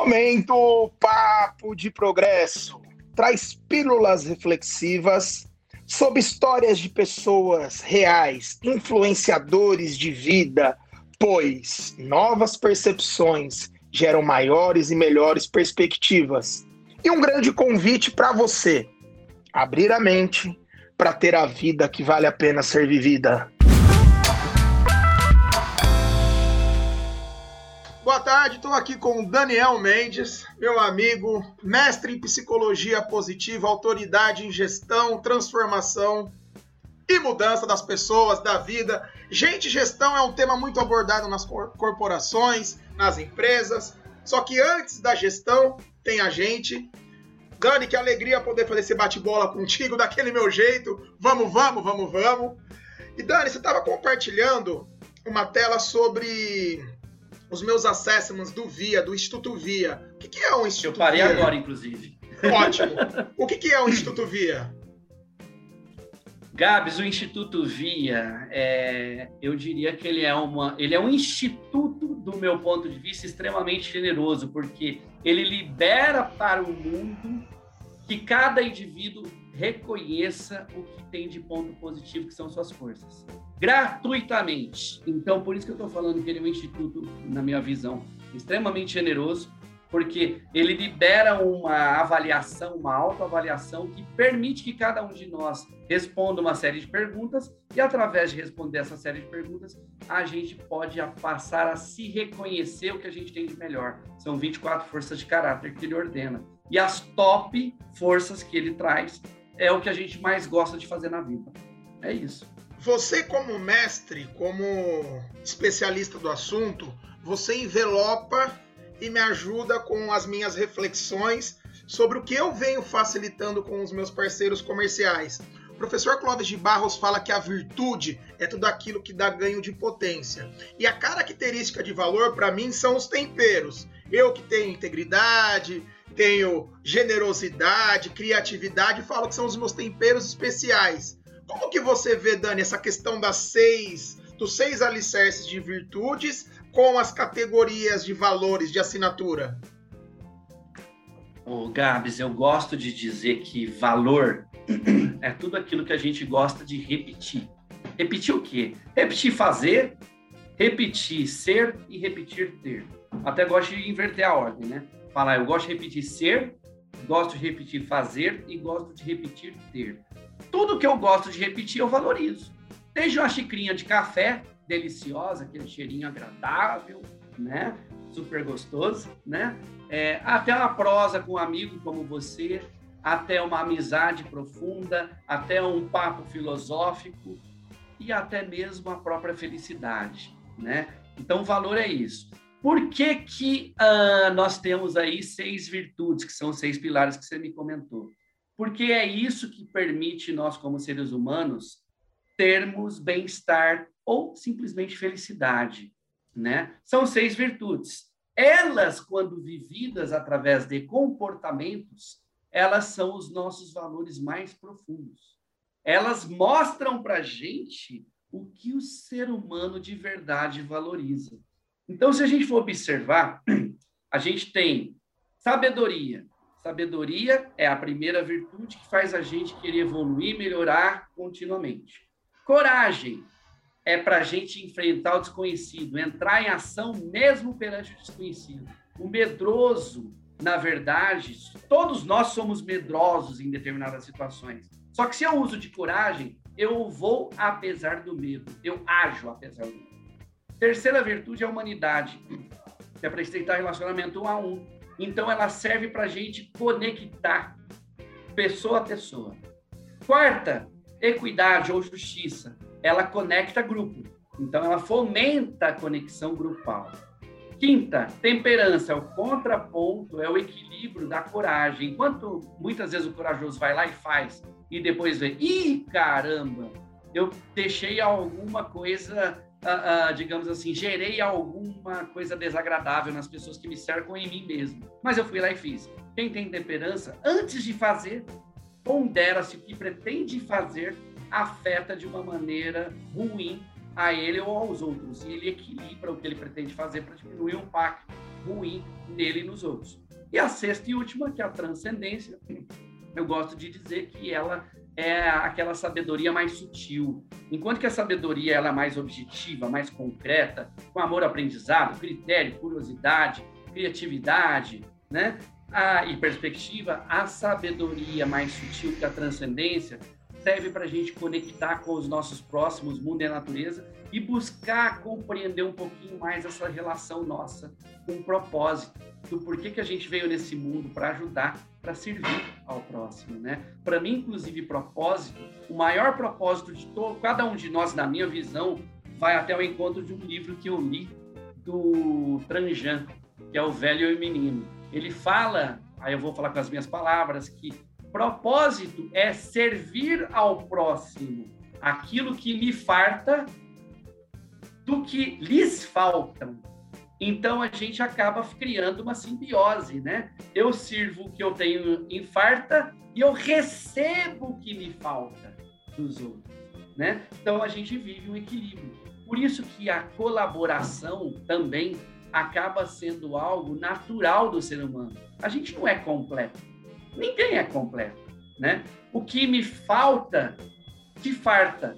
Momento Papo de Progresso traz pílulas reflexivas sobre histórias de pessoas reais, influenciadores de vida, pois novas percepções geram maiores e melhores perspectivas. E um grande convite para você: abrir a mente para ter a vida que vale a pena ser vivida. Boa tarde, estou aqui com o Daniel Mendes, meu amigo, mestre em psicologia positiva, autoridade em gestão, transformação e mudança das pessoas, da vida. Gente, gestão é um tema muito abordado nas corporações, nas empresas. Só que antes da gestão, tem a gente. Dani, que alegria poder fazer esse bate-bola contigo daquele meu jeito. Vamos, vamos, vamos, vamos. E Dani, você estava compartilhando uma tela sobre os meus assessments do VIA, do Instituto VIA. O que, que é um Instituto VIA? Eu parei VIA? agora, inclusive. Ótimo. O que, que é o Instituto VIA? Gabs, o Instituto VIA, é, eu diria que ele é, uma, ele é um instituto, do meu ponto de vista, extremamente generoso, porque ele libera para o mundo que cada indivíduo reconheça o que tem de ponto positivo, que são suas forças. Gratuitamente. Então, por isso que eu estou falando que ele é um instituto, na minha visão, extremamente generoso, porque ele libera uma avaliação, uma autoavaliação que permite que cada um de nós responda uma série de perguntas e através de responder essa série de perguntas, a gente pode passar a se reconhecer o que a gente tem de melhor. São 24 forças de caráter que ele ordena. E as top forças que ele traz é o que a gente mais gosta de fazer na vida. É isso. Você, como mestre, como especialista do assunto, você envelopa e me ajuda com as minhas reflexões sobre o que eu venho facilitando com os meus parceiros comerciais. O professor Clóvis de Barros fala que a virtude é tudo aquilo que dá ganho de potência. E a característica de valor, para mim, são os temperos. Eu que tenho integridade, tenho generosidade, criatividade, falo que são os meus temperos especiais. Como que você vê, Dani, essa questão das seis, dos seis alicerces de virtudes com as categorias de valores de assinatura? Ô, Gabs, eu gosto de dizer que valor é tudo aquilo que a gente gosta de repetir. Repetir o quê? Repetir fazer, repetir ser e repetir ter. Até gosto de inverter a ordem, né? falar, eu gosto de repetir ser, gosto de repetir fazer e gosto de repetir ter. Tudo que eu gosto de repetir, eu valorizo. Desde uma xicrinha de café deliciosa, aquele cheirinho agradável, né? Super gostoso, né? É, até uma prosa com um amigo como você, até uma amizade profunda, até um papo filosófico e até mesmo a própria felicidade, né? Então, o valor é isso. Por que, que uh, nós temos aí seis virtudes, que são seis pilares que você me comentou? Porque é isso que permite nós, como seres humanos, termos bem-estar ou simplesmente felicidade. Né? São seis virtudes. Elas, quando vividas através de comportamentos, elas são os nossos valores mais profundos. Elas mostram para a gente o que o ser humano de verdade valoriza. Então, se a gente for observar, a gente tem sabedoria. Sabedoria é a primeira virtude que faz a gente querer evoluir, melhorar continuamente. Coragem é para a gente enfrentar o desconhecido, entrar em ação mesmo perante o desconhecido. O medroso, na verdade, todos nós somos medrosos em determinadas situações. Só que se eu uso de coragem, eu vou apesar do medo, eu ajo apesar do medo. Terceira virtude é a humanidade, que é para estreitar relacionamento um a um. Então, ela serve para a gente conectar pessoa a pessoa. Quarta, equidade ou justiça. Ela conecta grupo. Então, ela fomenta a conexão grupal. Quinta, temperança, é o contraponto, é o equilíbrio da coragem. Enquanto muitas vezes o corajoso vai lá e faz, e depois vê, ih, caramba, eu deixei alguma coisa uh, uh, digamos assim, gerei alguma coisa desagradável nas pessoas que me cercam em mim mesmo. Mas eu fui lá e fiz. Quem tem temperança, antes de fazer, pondera-se o que pretende fazer afeta de uma maneira ruim a ele ou aos outros. E ele equilibra o que ele pretende fazer para diminuir o impacto. ruim nele e nos outros. E a sexta e última, que é a transcendência, eu gosto de dizer que ela é aquela sabedoria mais sutil. Enquanto que a sabedoria ela é mais objetiva, mais concreta, com amor aprendizado, critério, curiosidade, criatividade, né? A, e perspectiva, a sabedoria mais sutil que a transcendência serve para a gente conectar com os nossos próximos, mundo e a natureza, e buscar compreender um pouquinho mais essa relação nossa com o propósito, do porquê que a gente veio nesse mundo para ajudar, para servir ao próximo, né? Para mim, inclusive, propósito, o maior propósito de todo, cada um de nós, na minha visão, vai até o encontro de um livro que eu li do Tranjan, que é o Velho e o Menino. Ele fala, aí eu vou falar com as minhas palavras, que propósito é servir ao próximo aquilo que lhe farta do que lhes faltam. Então a gente acaba criando uma simbiose, né? Eu sirvo o que eu tenho em e eu recebo o que me falta dos outros, né? Então a gente vive um equilíbrio. Por isso que a colaboração também acaba sendo algo natural do ser humano. A gente não é completo. Ninguém é completo, né? O que me falta, te farta.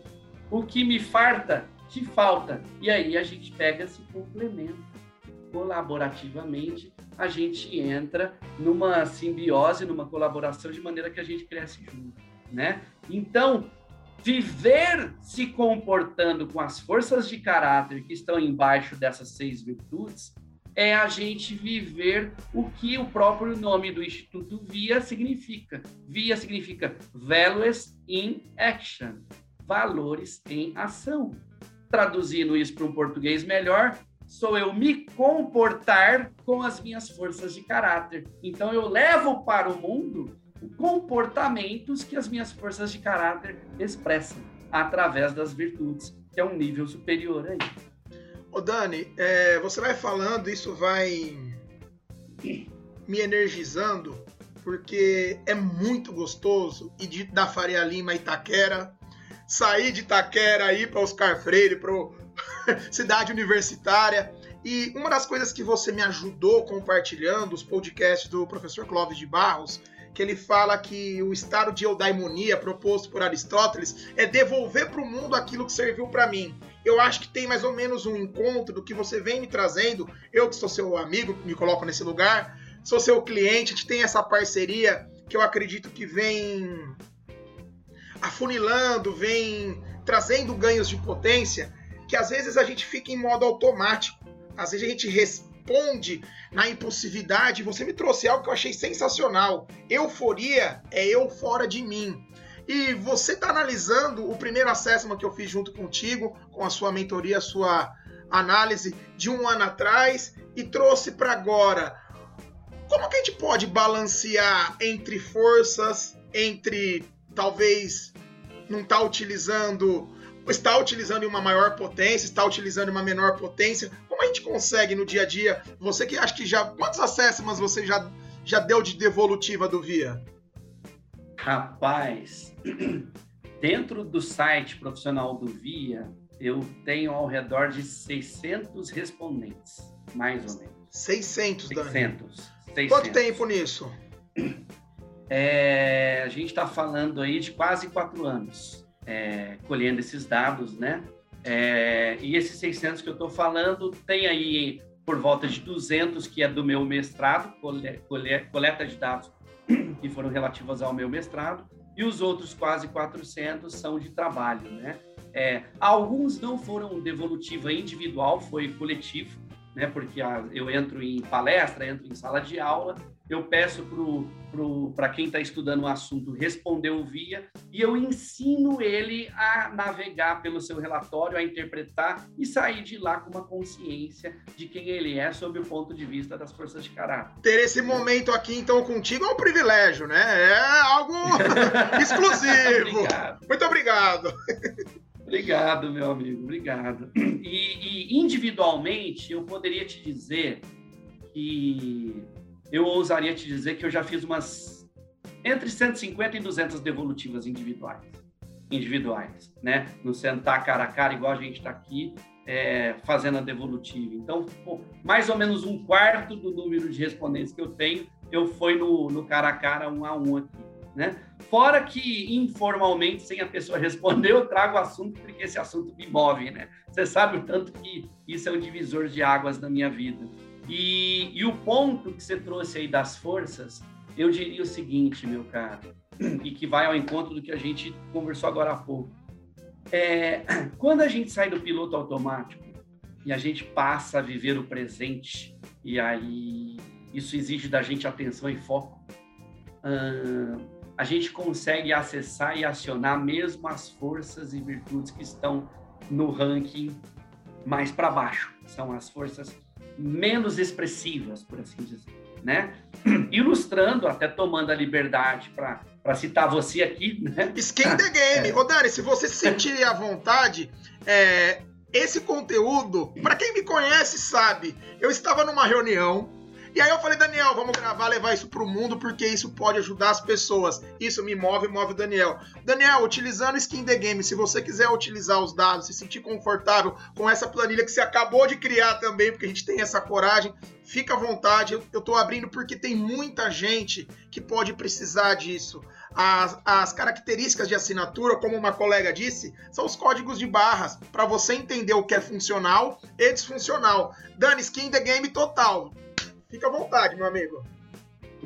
O que me farta, te falta. E aí a gente pega esse complemento colaborativamente, a gente entra numa simbiose, numa colaboração de maneira que a gente cresce junto, né? Então, viver se comportando com as forças de caráter que estão embaixo dessas seis virtudes é a gente viver o que o próprio nome do Instituto VIA significa. VIA significa Values in Action, valores em ação. Traduzindo isso para um português melhor, sou eu me comportar com as minhas forças de caráter. Então eu levo para o mundo comportamentos que as minhas forças de caráter expressam através das virtudes, que é um nível superior aí. Ô Dani, é, você vai falando, isso vai me energizando, porque é muito gostoso ir de, da Faria Lima Itaquera, sair de Itaquera aí para Oscar Freire, para cidade universitária. E uma das coisas que você me ajudou compartilhando, os podcasts do professor Clóvis de Barros, que ele fala que o estado de eudaimonia proposto por Aristóteles é devolver para o mundo aquilo que serviu para mim. Eu acho que tem mais ou menos um encontro do que você vem me trazendo. Eu que sou seu amigo, me coloco nesse lugar, sou seu cliente, a gente tem essa parceria que eu acredito que vem afunilando, vem trazendo ganhos de potência que às vezes a gente fica em modo automático, às vezes a gente responde na impulsividade. Você me trouxe algo que eu achei sensacional. Euforia é eu fora de mim. E você está analisando o primeiro assessment que eu fiz junto contigo, com a sua mentoria, a sua análise de um ano atrás, e trouxe para agora. Como que a gente pode balancear entre forças, entre talvez não estar tá utilizando está utilizando uma maior potência, está utilizando uma menor potência. Como a gente consegue no dia a dia? Você que acha que já. Quantos acessos você já, já deu de devolutiva do Via? Rapaz, dentro do site profissional do Via, eu tenho ao redor de 600 respondentes, mais ou menos. 600, 600. Dani. 600. Quanto tempo nisso? É, a gente está falando aí de quase quatro anos é, colhendo esses dados, né? É, e esses 600 que eu estou falando, tem aí por volta de 200 que é do meu mestrado, coleta de dados que foram relativas ao meu mestrado, e os outros quase 400 são de trabalho, né? É, alguns não foram devolutiva individual, foi coletivo, né? Porque a, eu entro em palestra, entro em sala de aula eu peço para quem está estudando o assunto responder o via e eu ensino ele a navegar pelo seu relatório, a interpretar e sair de lá com uma consciência de quem ele é sob o ponto de vista das forças de caráter. Ter esse momento aqui, então, contigo é um privilégio, né? É algo exclusivo. obrigado. Muito obrigado. Obrigado, meu amigo, obrigado. E, e individualmente, eu poderia te dizer que eu ousaria te dizer que eu já fiz umas entre 150 e 200 devolutivas individuais. individuais, né? No sentar cara a cara, igual a gente está aqui, é, fazendo a devolutiva. Então, pô, mais ou menos um quarto do número de respondentes que eu tenho, eu fui no, no cara a cara, um a um aqui, né? Fora que, informalmente, sem a pessoa responder, eu trago o assunto, porque esse assunto me move, né? Você sabe o tanto que isso é um divisor de águas na minha vida. E, e o ponto que você trouxe aí das forças, eu diria o seguinte, meu caro, e que vai ao encontro do que a gente conversou agora há pouco. É, quando a gente sai do piloto automático e a gente passa a viver o presente, e aí isso exige da gente atenção e foco, hum, a gente consegue acessar e acionar mesmo as forças e virtudes que estão no ranking mais para baixo. São as forças menos expressivas, por assim dizer, né? Ilustrando, até tomando a liberdade para citar você aqui, né? Skin the game. É. Ô, Dani, se você se sentir à vontade, é, esse conteúdo, para quem me conhece sabe, eu estava numa reunião e aí eu falei, Daniel, vamos gravar, levar isso pro mundo, porque isso pode ajudar as pessoas. Isso me move, move o Daniel. Daniel, utilizando Skin The Game, se você quiser utilizar os dados, se sentir confortável com essa planilha que você acabou de criar também, porque a gente tem essa coragem, fica à vontade. Eu, tô abrindo porque tem muita gente que pode precisar disso. As, as, características de assinatura, como uma colega disse, são os códigos de barras para você entender o que é funcional e disfuncional. Dani, skin the game total. Fica à vontade, meu amigo.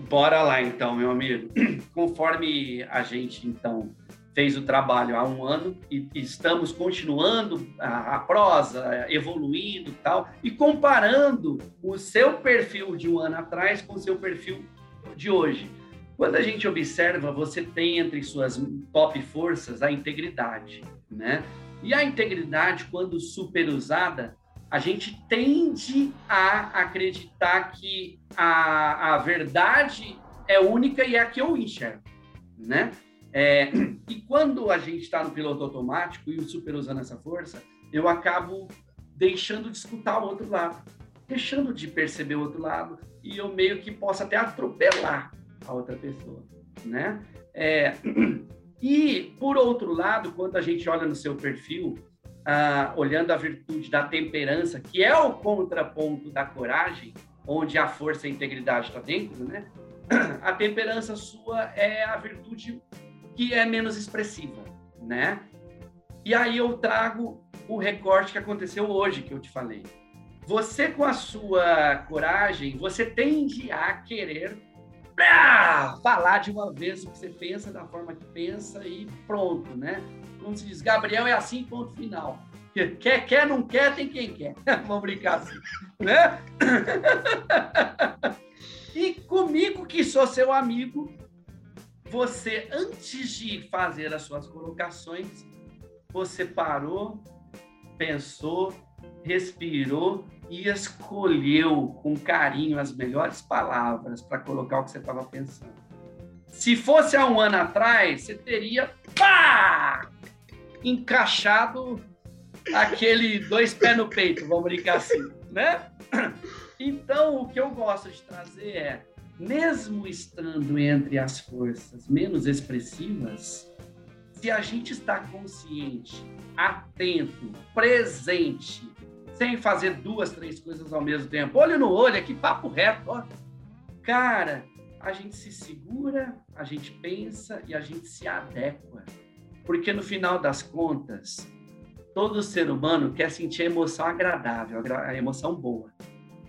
Bora lá então, meu amigo. Conforme a gente então fez o trabalho há um ano e estamos continuando a, a prosa, evoluindo e tal, e comparando o seu perfil de um ano atrás com o seu perfil de hoje. Quando a gente observa, você tem entre suas top forças a integridade, né? E a integridade, quando super usada, a gente tende a acreditar que a, a verdade é única e é a que eu enxergo, né? É, e quando a gente está no piloto automático e o super usando essa força, eu acabo deixando de escutar o outro lado, deixando de perceber o outro lado e eu meio que posso até atropelar a outra pessoa, né? É, e por outro lado, quando a gente olha no seu perfil, ah, olhando a virtude da temperança, que é o contraponto da coragem, onde a força e a integridade está dentro, né? A temperança sua é a virtude que é menos expressiva, né? E aí eu trago o recorte que aconteceu hoje, que eu te falei. Você, com a sua coragem, você tende a querer ah, falar de uma vez o que você pensa, da forma que pensa e pronto, né? Como se diz, Gabriel é assim, ponto final. Quer, quer, não quer, tem quem quer. Vamos brincar assim, né? e comigo, que sou seu amigo, você, antes de fazer as suas colocações, você parou, pensou, respirou e escolheu com carinho as melhores palavras para colocar o que você estava pensando. Se fosse há um ano atrás, você teria pá! Encaixado aquele dois pés no peito, vamos brincar assim, né? Então, o que eu gosto de trazer é, mesmo estando entre as forças menos expressivas, se a gente está consciente, atento, presente, sem fazer duas, três coisas ao mesmo tempo, olho no olho, aqui papo reto, ó. Cara, a gente se segura, a gente pensa e a gente se adequa. Porque no final das contas, todo ser humano quer sentir a emoção agradável, a emoção boa.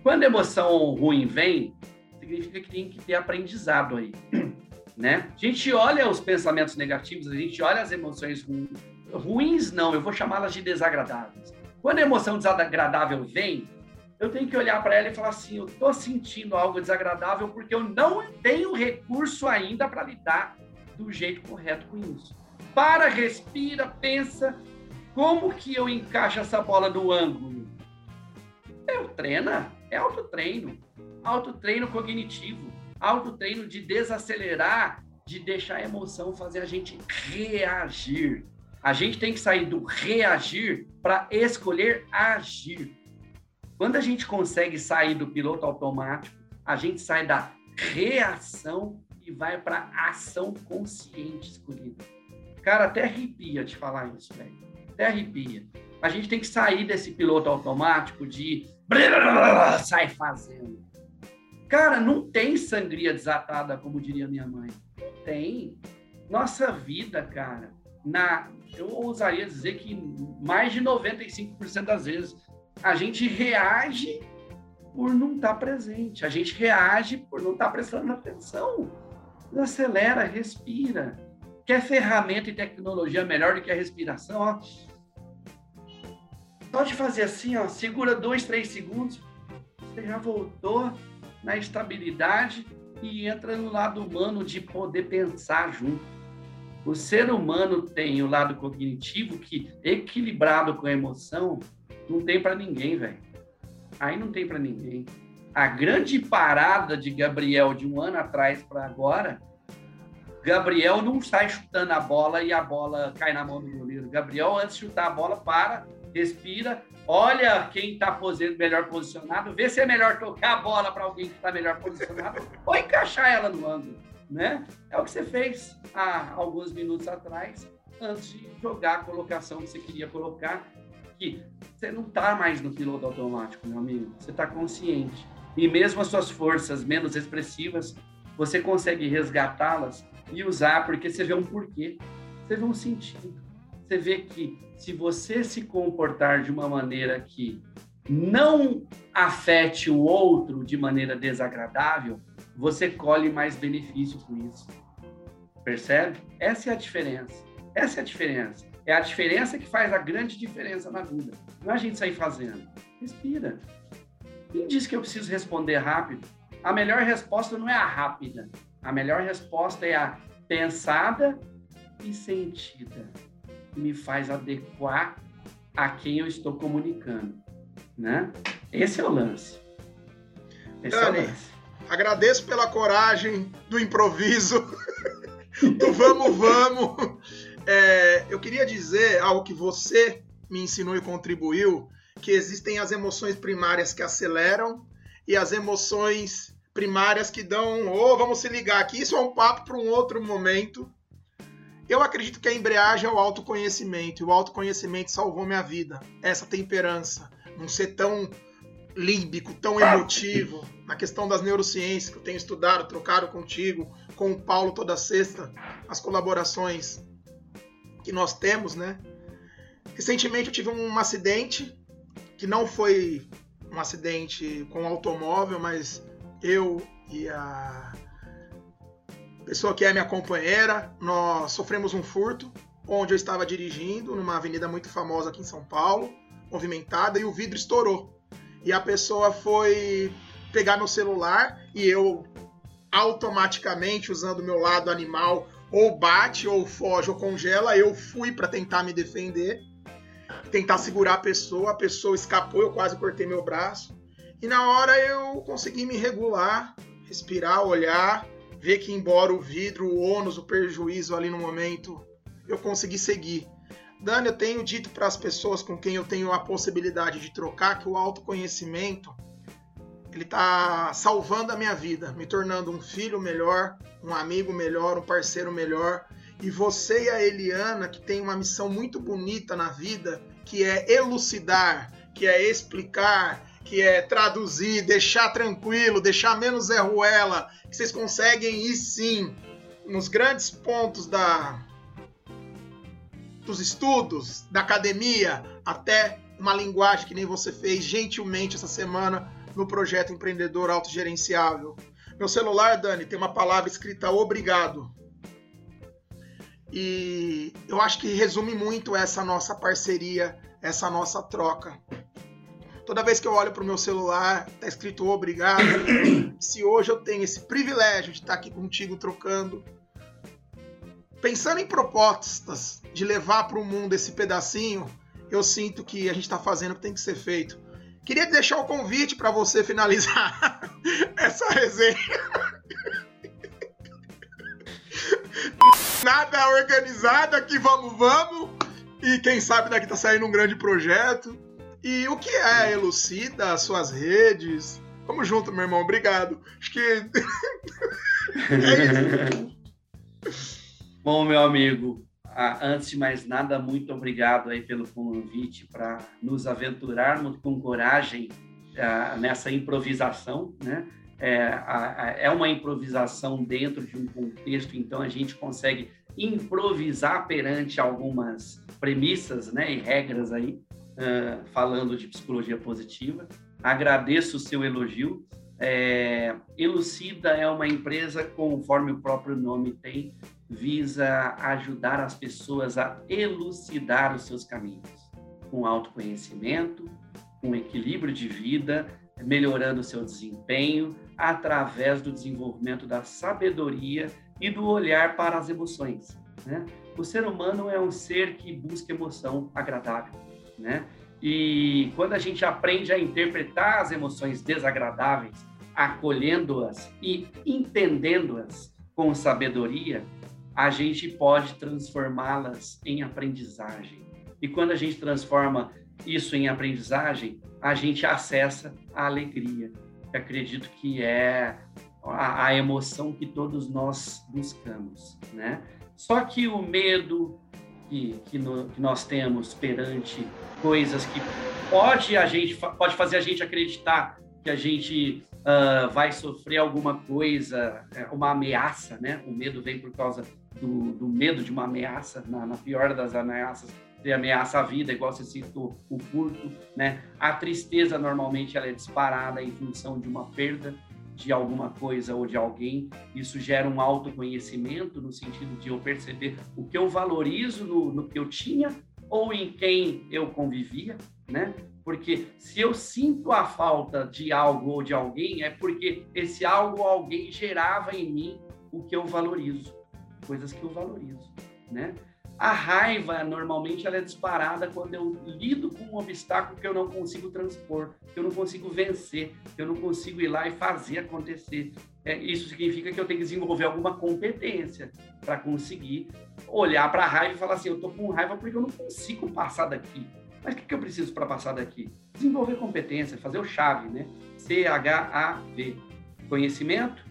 Quando a emoção ruim vem, significa que tem que ter aprendizado aí, né? A gente olha os pensamentos negativos, a gente olha as emoções ruins, ruins não, eu vou chamá-las de desagradáveis. Quando a emoção desagradável vem, eu tenho que olhar para ela e falar assim: eu estou sentindo algo desagradável porque eu não tenho recurso ainda para lidar do jeito correto com isso para, respira, pensa, como que eu encaixo essa bola no ângulo? Eu treina, é autotreino, autotreino cognitivo, autotreino de desacelerar, de deixar a emoção fazer a gente reagir. A gente tem que sair do reagir para escolher agir. Quando a gente consegue sair do piloto automático, a gente sai da reação e vai para ação consciente escolhida. Cara, até arrepia de falar isso, velho. Até arrepia. A gente tem que sair desse piloto automático de sai fazendo. Cara, não tem sangria desatada, como diria minha mãe. Não tem. Nossa vida, cara, na eu ousaria dizer que mais de 95% das vezes a gente reage por não estar tá presente. A gente reage por não estar tá prestando atenção. Acelera, respira. Quer ferramenta e tecnologia melhor do que a respiração? Ó. Pode fazer assim, ó, segura dois, três segundos, você já voltou na estabilidade e entra no lado humano de poder pensar junto. O ser humano tem o lado cognitivo que, equilibrado com a emoção, não tem para ninguém, velho. Aí não tem para ninguém. A grande parada de Gabriel de um ano atrás para agora, Gabriel não sai chutando a bola e a bola cai na mão do goleiro. Gabriel, antes de chutar a bola, para, respira, olha quem está melhor posicionado, vê se é melhor tocar a bola para alguém que está melhor posicionado ou encaixar ela no ângulo, né? É o que você fez há alguns minutos atrás, antes de jogar a colocação que você queria colocar, que você não está mais no piloto automático, meu amigo, você está consciente. E mesmo as suas forças menos expressivas, você consegue resgatá-las e usar, porque você vê um porquê, você vê um sentido. Você vê que se você se comportar de uma maneira que não afete o outro de maneira desagradável, você colhe mais benefício com isso. Percebe? Essa é a diferença. Essa é a diferença. É a diferença que faz a grande diferença na vida. Não é a gente sair fazendo. Respira. Quem disse que eu preciso responder rápido? A melhor resposta não é a rápida. A melhor resposta é a pensada e sentida me faz adequar a quem eu estou comunicando, né? Esse é o lance. Esse é o lance. Agradeço pela coragem do improviso, do vamos, vamos. É, eu queria dizer algo que você me ensinou e contribuiu, que existem as emoções primárias que aceleram e as emoções primárias que dão, ou oh, vamos se ligar aqui, isso é um papo para um outro momento. Eu acredito que a embreagem é o autoconhecimento, e o autoconhecimento salvou minha vida. Essa temperança, não ser tão límbico, tão emotivo, na questão das neurociências que eu tenho estudado, trocado contigo, com o Paulo toda sexta, as colaborações que nós temos, né? Recentemente eu tive um acidente que não foi um acidente com automóvel, mas eu e a pessoa que é minha companheira, nós sofremos um furto onde eu estava dirigindo numa avenida muito famosa aqui em São Paulo, movimentada, e o vidro estourou. E a pessoa foi pegar meu celular e eu automaticamente, usando o meu lado animal, ou bate, ou foge, ou congela, eu fui para tentar me defender, tentar segurar a pessoa, a pessoa escapou, eu quase cortei meu braço. E na hora eu consegui me regular, respirar, olhar, ver que embora o vidro, o ônus, o prejuízo ali no momento, eu consegui seguir. Dani, eu tenho dito para as pessoas com quem eu tenho a possibilidade de trocar que o autoconhecimento ele está salvando a minha vida, me tornando um filho melhor, um amigo melhor, um parceiro melhor. E você e a Eliana, que tem uma missão muito bonita na vida, que é elucidar, que é explicar, que é traduzir, deixar tranquilo, deixar menos Zé Ruela, que vocês conseguem ir sim nos grandes pontos da dos estudos, da academia, até uma linguagem que nem você fez gentilmente essa semana no projeto Empreendedor Autogerenciável. Meu celular, Dani, tem uma palavra escrita obrigado. E eu acho que resume muito essa nossa parceria, essa nossa troca. Toda vez que eu olho para o meu celular, tá escrito obrigado. Se hoje eu tenho esse privilégio de estar aqui contigo trocando, pensando em propostas de levar para o mundo esse pedacinho, eu sinto que a gente está fazendo o que tem que ser feito. Queria deixar o convite para você finalizar essa resenha. Nada organizado aqui, vamos, vamos. E quem sabe daqui tá saindo um grande projeto. E o que é Elucida, as suas redes? Vamos junto, meu irmão. Obrigado. Acho que. é Bom, meu amigo, antes de mais nada, muito obrigado aí pelo convite para nos aventurarmos com coragem nessa improvisação, né? É, é uma improvisação dentro de um contexto, então a gente consegue improvisar perante algumas premissas né, e regras aí, uh, falando de psicologia positiva. Agradeço o seu elogio. É, Elucida é uma empresa, conforme o próprio nome tem, visa ajudar as pessoas a elucidar os seus caminhos, com autoconhecimento, com equilíbrio de vida, melhorando o seu desempenho através do desenvolvimento da sabedoria e do olhar para as emoções. Né? O ser humano é um ser que busca emoção agradável, né? E quando a gente aprende a interpretar as emoções desagradáveis, acolhendo-as e entendendo-as com sabedoria, a gente pode transformá-las em aprendizagem. E quando a gente transforma isso em aprendizagem, a gente acessa a alegria. Eu acredito que é a, a emoção que todos nós buscamos, né? Só que o medo que, que, no, que, nós temos perante coisas que pode a gente pode fazer a gente acreditar que a gente uh, vai sofrer alguma coisa, é, uma ameaça, né? O medo vem por causa do, do medo de uma ameaça, na, na pior das ameaças, de ameaça à vida, igual você citou o furto, né? A tristeza normalmente ela é disparada em função de uma perda de alguma coisa ou de alguém. Isso gera um autoconhecimento no sentido de eu perceber o que eu valorizo no, no que eu tinha ou em quem eu convivia, né? Porque se eu sinto a falta de algo ou de alguém, é porque esse algo ou alguém gerava em mim o que eu valorizo, coisas que eu valorizo, né? A raiva, normalmente, ela é disparada quando eu lido com um obstáculo que eu não consigo transpor, que eu não consigo vencer, que eu não consigo ir lá e fazer acontecer. É, isso significa que eu tenho que desenvolver alguma competência para conseguir olhar para a raiva e falar assim: eu estou com raiva porque eu não consigo passar daqui. Mas o que, que eu preciso para passar daqui? Desenvolver competência, fazer o chave, né? C-H-A-V. Conhecimento,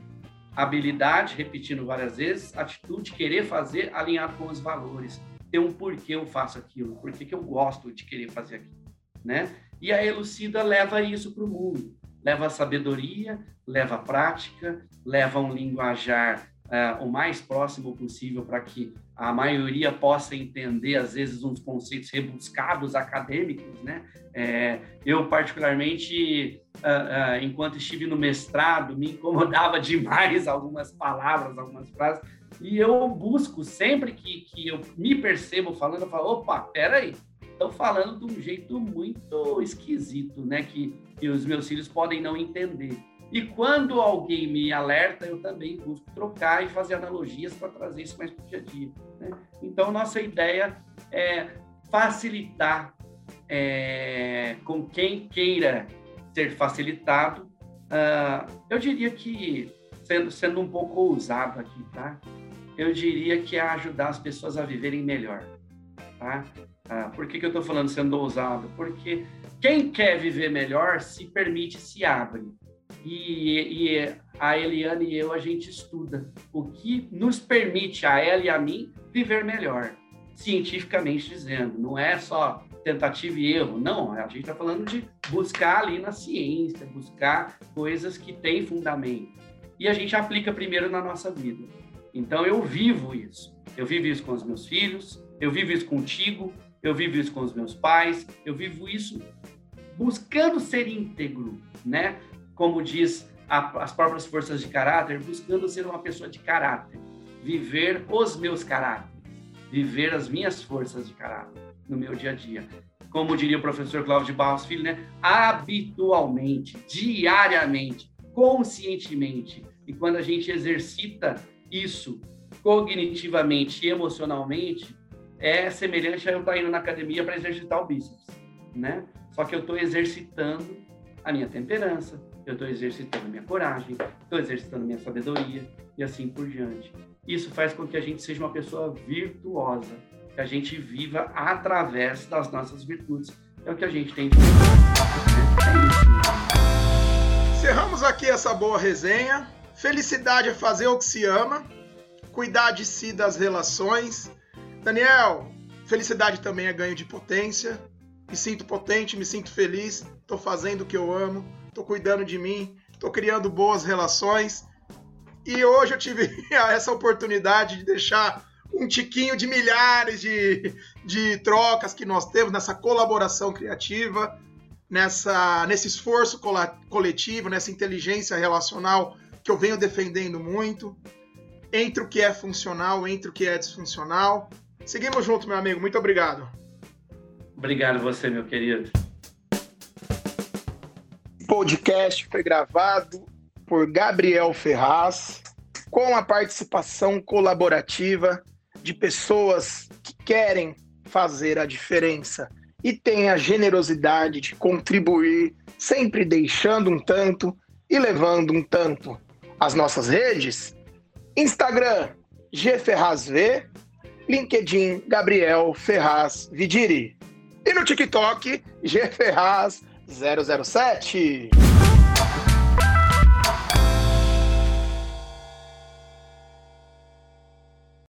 habilidade, repetindo várias vezes, atitude, querer fazer alinhado com os valores. Ter um porquê eu faço aquilo, por que eu gosto de querer fazer aquilo, né? E a Elucida leva isso para o mundo, leva sabedoria, leva prática, leva um linguajar uh, o mais próximo possível para que a maioria possa entender, às vezes, uns conceitos rebuscados acadêmicos, né? É, eu, particularmente, uh, uh, enquanto estive no mestrado, me incomodava demais algumas palavras, algumas frases, e eu busco, sempre que, que eu me percebo falando, eu falo, opa, peraí, estão falando de um jeito muito esquisito, né? Que, que os meus filhos podem não entender. E quando alguém me alerta, eu também busco trocar e fazer analogias para trazer isso mais para o dia a dia. Né? Então, nossa ideia é facilitar é, com quem queira ser facilitado. Uh, eu diria que, sendo, sendo um pouco ousado aqui, tá? Eu diria que é ajudar as pessoas a viverem melhor, tá? Uh, por que, que eu estou falando sendo ousado? Porque quem quer viver melhor se permite, se abre e, e a Eliane e eu, a gente estuda o que nos permite, a ela e a mim, viver melhor, cientificamente dizendo. Não é só tentativa e erro, não. A gente está falando de buscar ali na ciência, buscar coisas que têm fundamento. E a gente aplica primeiro na nossa vida. Então eu vivo isso. Eu vivo isso com os meus filhos, eu vivo isso contigo, eu vivo isso com os meus pais, eu vivo isso buscando ser íntegro, né? Como diz a, as próprias forças de caráter, buscando ser uma pessoa de caráter, viver os meus caráteres, viver as minhas forças de caráter no meu dia a dia. Como diria o professor Cláudio de Barros Filho, né? habitualmente, diariamente, conscientemente. E quando a gente exercita isso cognitivamente e emocionalmente, é semelhante a eu estar indo na academia para exercitar o bíceps, né? Só que eu estou exercitando a minha temperança, eu estou exercitando minha coragem, estou exercitando minha sabedoria e assim por diante. Isso faz com que a gente seja uma pessoa virtuosa, que a gente viva através das nossas virtudes. É o que a gente tem de Encerramos aqui essa boa resenha. Felicidade é fazer o que se ama, cuidar de si das relações, Daniel, felicidade também é ganho de potência. Me sinto potente, me sinto feliz, estou fazendo o que eu amo, estou cuidando de mim, estou criando boas relações. E hoje eu tive essa oportunidade de deixar um tiquinho de milhares de, de trocas que nós temos nessa colaboração criativa, nessa, nesse esforço coletivo, nessa inteligência relacional que eu venho defendendo muito, entre o que é funcional, entre o que é disfuncional. Seguimos junto, meu amigo. Muito obrigado. Obrigado você, meu querido. O podcast foi gravado por Gabriel Ferraz, com a participação colaborativa de pessoas que querem fazer a diferença e têm a generosidade de contribuir, sempre deixando um tanto e levando um tanto. As nossas redes: Instagram gferrazv, LinkedIn Gabriel Ferraz Vidiri e no TikTok gferraz 007.